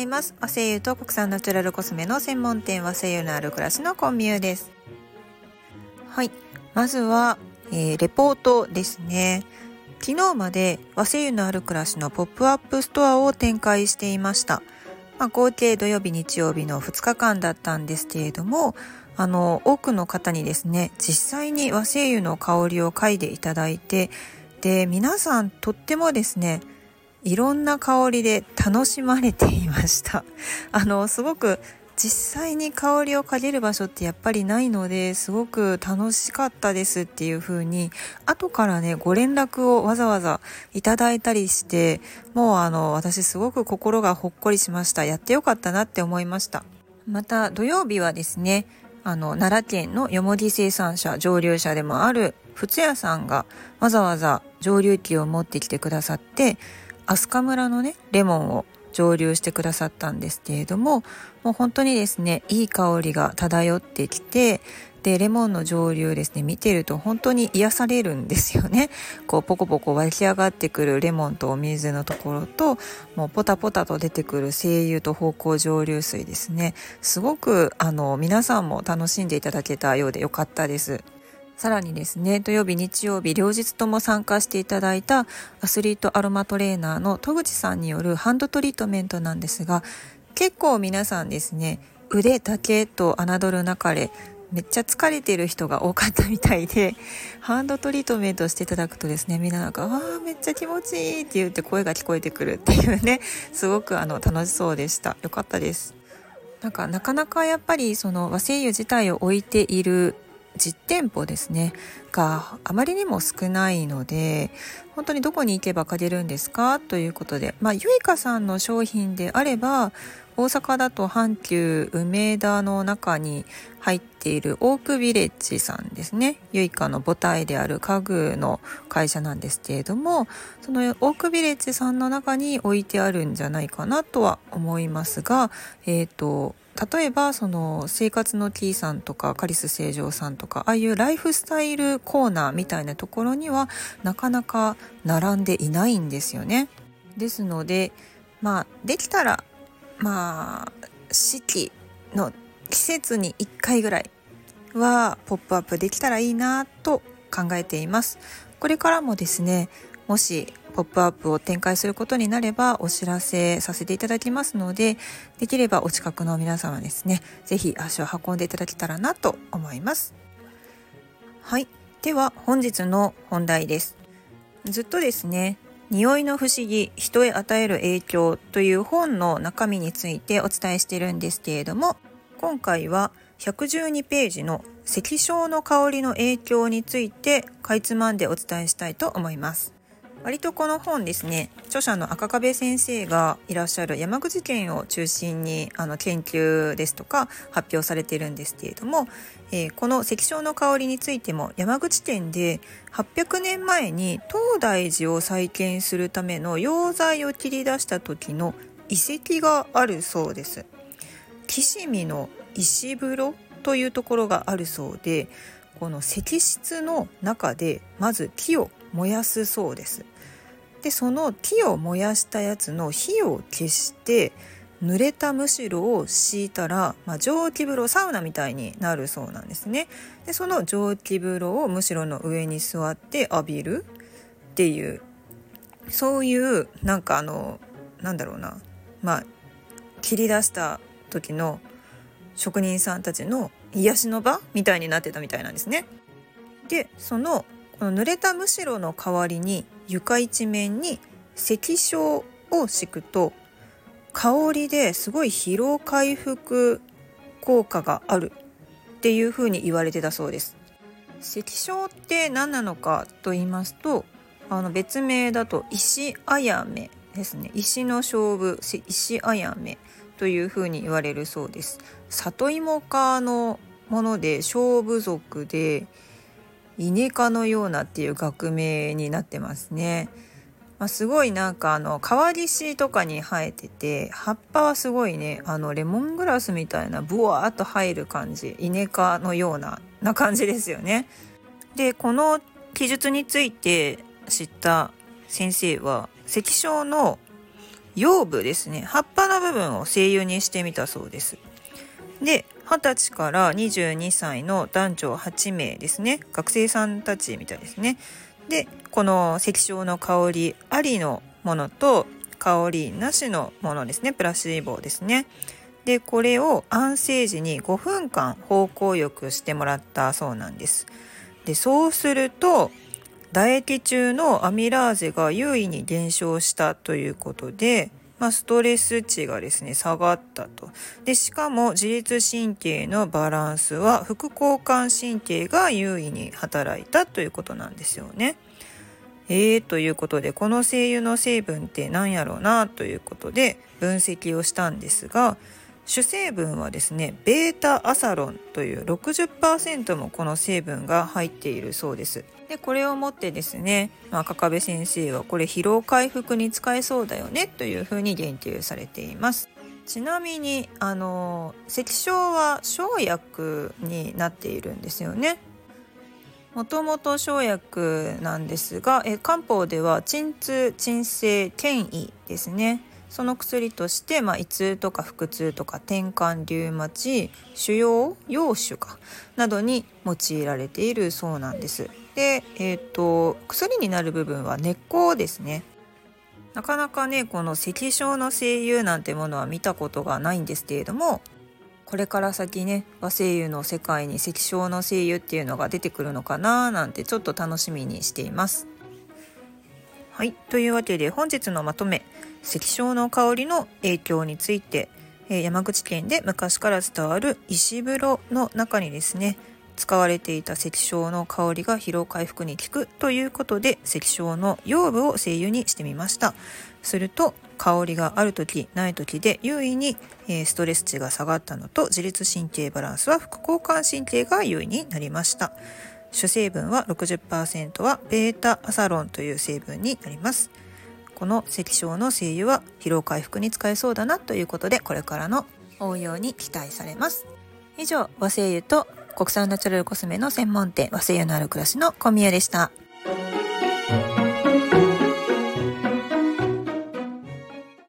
います。和製油と国産ナチュラルコスメの専門店和製油のある暮らしのコンビューです。はい。まずは、えー、レポートですね。昨日まで和製油のある暮らしのポップアップストアを展開していました。まあ、合計土曜日日曜日の2日間だったんですけれどもあの多くの方にですね実際に和製油の香りを嗅いでいただいてで皆さんとってもですねいろんな香りで楽しまれていました。あのすごく実際に香りを嗅げる場所ってやっぱりないのですごく楽しかったですっていう風に後からねご連絡をわざわざいただいたりしてもうあの私すごく心がほっこりしました。やってよかったなって思いました。また土曜日はですねあの奈良県のよもぎ生産者上流者でもある仏屋さんがわざわざ上流機を持ってきてくださって飛鳥村のねレモンを蒸留してくださったんですけれどももう本当にですねいい香りが漂ってきてでレモンの蒸留ですね見てると本当に癒されるんですよね。こうポコポコ湧き上がってくるレモンとお水のところともうポタポタと出てくる精油と芳香蒸留水ですね。すごくあの皆さんも楽しんでいただけたようでよかったです。さらにですね、土曜日、日曜日、両日とも参加していただいたアスリートアロマトレーナーの戸口さんによるハンドトリートメントなんですが、結構皆さんですね、腕だけと侮るなかれ、めっちゃ疲れてる人が多かったみたいで、ハンドトリートメントしていただくとですね、みんななんか、ああ、めっちゃ気持ちいいって言って声が聞こえてくるっていうね、すごくあの楽しそうでした。よかったです。なんかなかなかやっぱりその和製油自体を置いている実店舗ですねがあまりにも少ないので本当にどこに行けば借りるんですかということでまあゆいかさんの商品であれば大阪だと阪急梅田の中に入っているオークビレッジさんですねゆいかの母体である家具の会社なんですけれどもそのオークビレッジさんの中に置いてあるんじゃないかなとは思いますがえっ、ー、と例えばその生活の T さんとかカリス成城さんとかああいうライフスタイルコーナーみたいなところにはなかなか並んでいないんですよね。ですのでまあできたらまあ四季の季節に1回ぐらいはポップアップできたらいいなと考えています。これからもですねもしポップアップを展開することになればお知らせさせていただきますのでできればお近くの皆様ですね是非足を運んでいただけたらなと思います。はい。では本日の本題です。ずっとですね匂いの不思議人へ与える影響という本の中身についてお伝えしてるんですけれども今回は112ページの赤小の香りの影響についてかいつまんでお伝えしたいと思います。割とこの本ですね著者の赤壁先生がいらっしゃる山口県を中心にあの研究ですとか発表されているんですけれども、えー、この赤小の香りについても山口県で800年前に東大寺を再建するための溶剤を切り出した時の遺跡があるそうです。岸見の石風呂というところがあるそうでこの石室の中でまず木を燃やすそうですでその木を燃やしたやつの火を消して濡れたむしろを敷いたら、まあ、蒸気風呂サウナみたいになるそうなんですねでその蒸気風呂をむしろの上に座って浴びるっていうそういうなんかあのなんだろうなまあ切り出した時の職人さんたちの癒しの場みたいになってたみたいなんですね。でそのこの濡れたむしろの代わりに床一面に赤小を敷くと香りですごい疲労回復効果があるっていうふうに言われてたそうです。赤小って何なのかと言いますとあの別名だと石あやめですね石の勝負石あやめというふうに言われるそうです里芋科のもので勝負族でイネ科のようなっていう学名になってますね。まあ、すごいなんかあの川岸とかに生えてて葉っぱはすごいねあのレモングラスみたいなブワーっと入る感じイネ科のようなな感じですよね。でこの記述について知った先生は赤小の葉部ですね葉っぱの部分を精油にしてみたそうですで20歳から22歳の男女8名ですね。学生さんたちみたいですね。でこの赤小の香りありのものと香りなしのものですね。プラシーボですね。でこれを安静時に5分間芳香浴してもらったそうなんです。でそうすると唾液中のアミラーゼが優位に減少したということで、まあ、ストレス値がですね下がったとでしかも自律神経のバランスは副交感神経が優位に働いたということなんですよね。えー、ということでこの精油の成分って何やろうなということで分析をしたんですが主成分はですねベータアサロンという60%もこの成分が入っているそうです。でこれをもってですね、まあ、カ部先生はこれ疲労回復に使えそうだよねというふうに言及されています。ちなみにあの赤小は生薬になっているんですよね。もともと生薬なんですがえ漢方では鎮痛鎮静転移ですね。その薬として、まあ、胃痛とか腹痛とか転換リウマチ腫瘍陽腫かなどに用いられているそうなんです。で、えーと、薬になる部分は根っこですね。なかなかねこの赤小の精油なんてものは見たことがないんですけれどもこれから先ね和精油の世界に赤小の精油っていうのが出てくるのかななんてちょっと楽しみにしています。はい。というわけで本日のまとめ、赤小の香りの影響について、え山口県で昔から伝わる石風呂の中にですね、使われていた赤小の香りが疲労回復に効くということで赤小の養分を精油にしてみましたすると香りがある時ない時で優位に、えストレス値が下がったのと自律神経バランスは副交感神経が優位になりました主成分は60%はベータアサロンという成分になりますこの赤小の精油は疲労回復に使えそうだなということでこれからの応用に期待されます以上和精油と国産ナチュラルコスメの専門店和製油のある暮らしの小宮でした。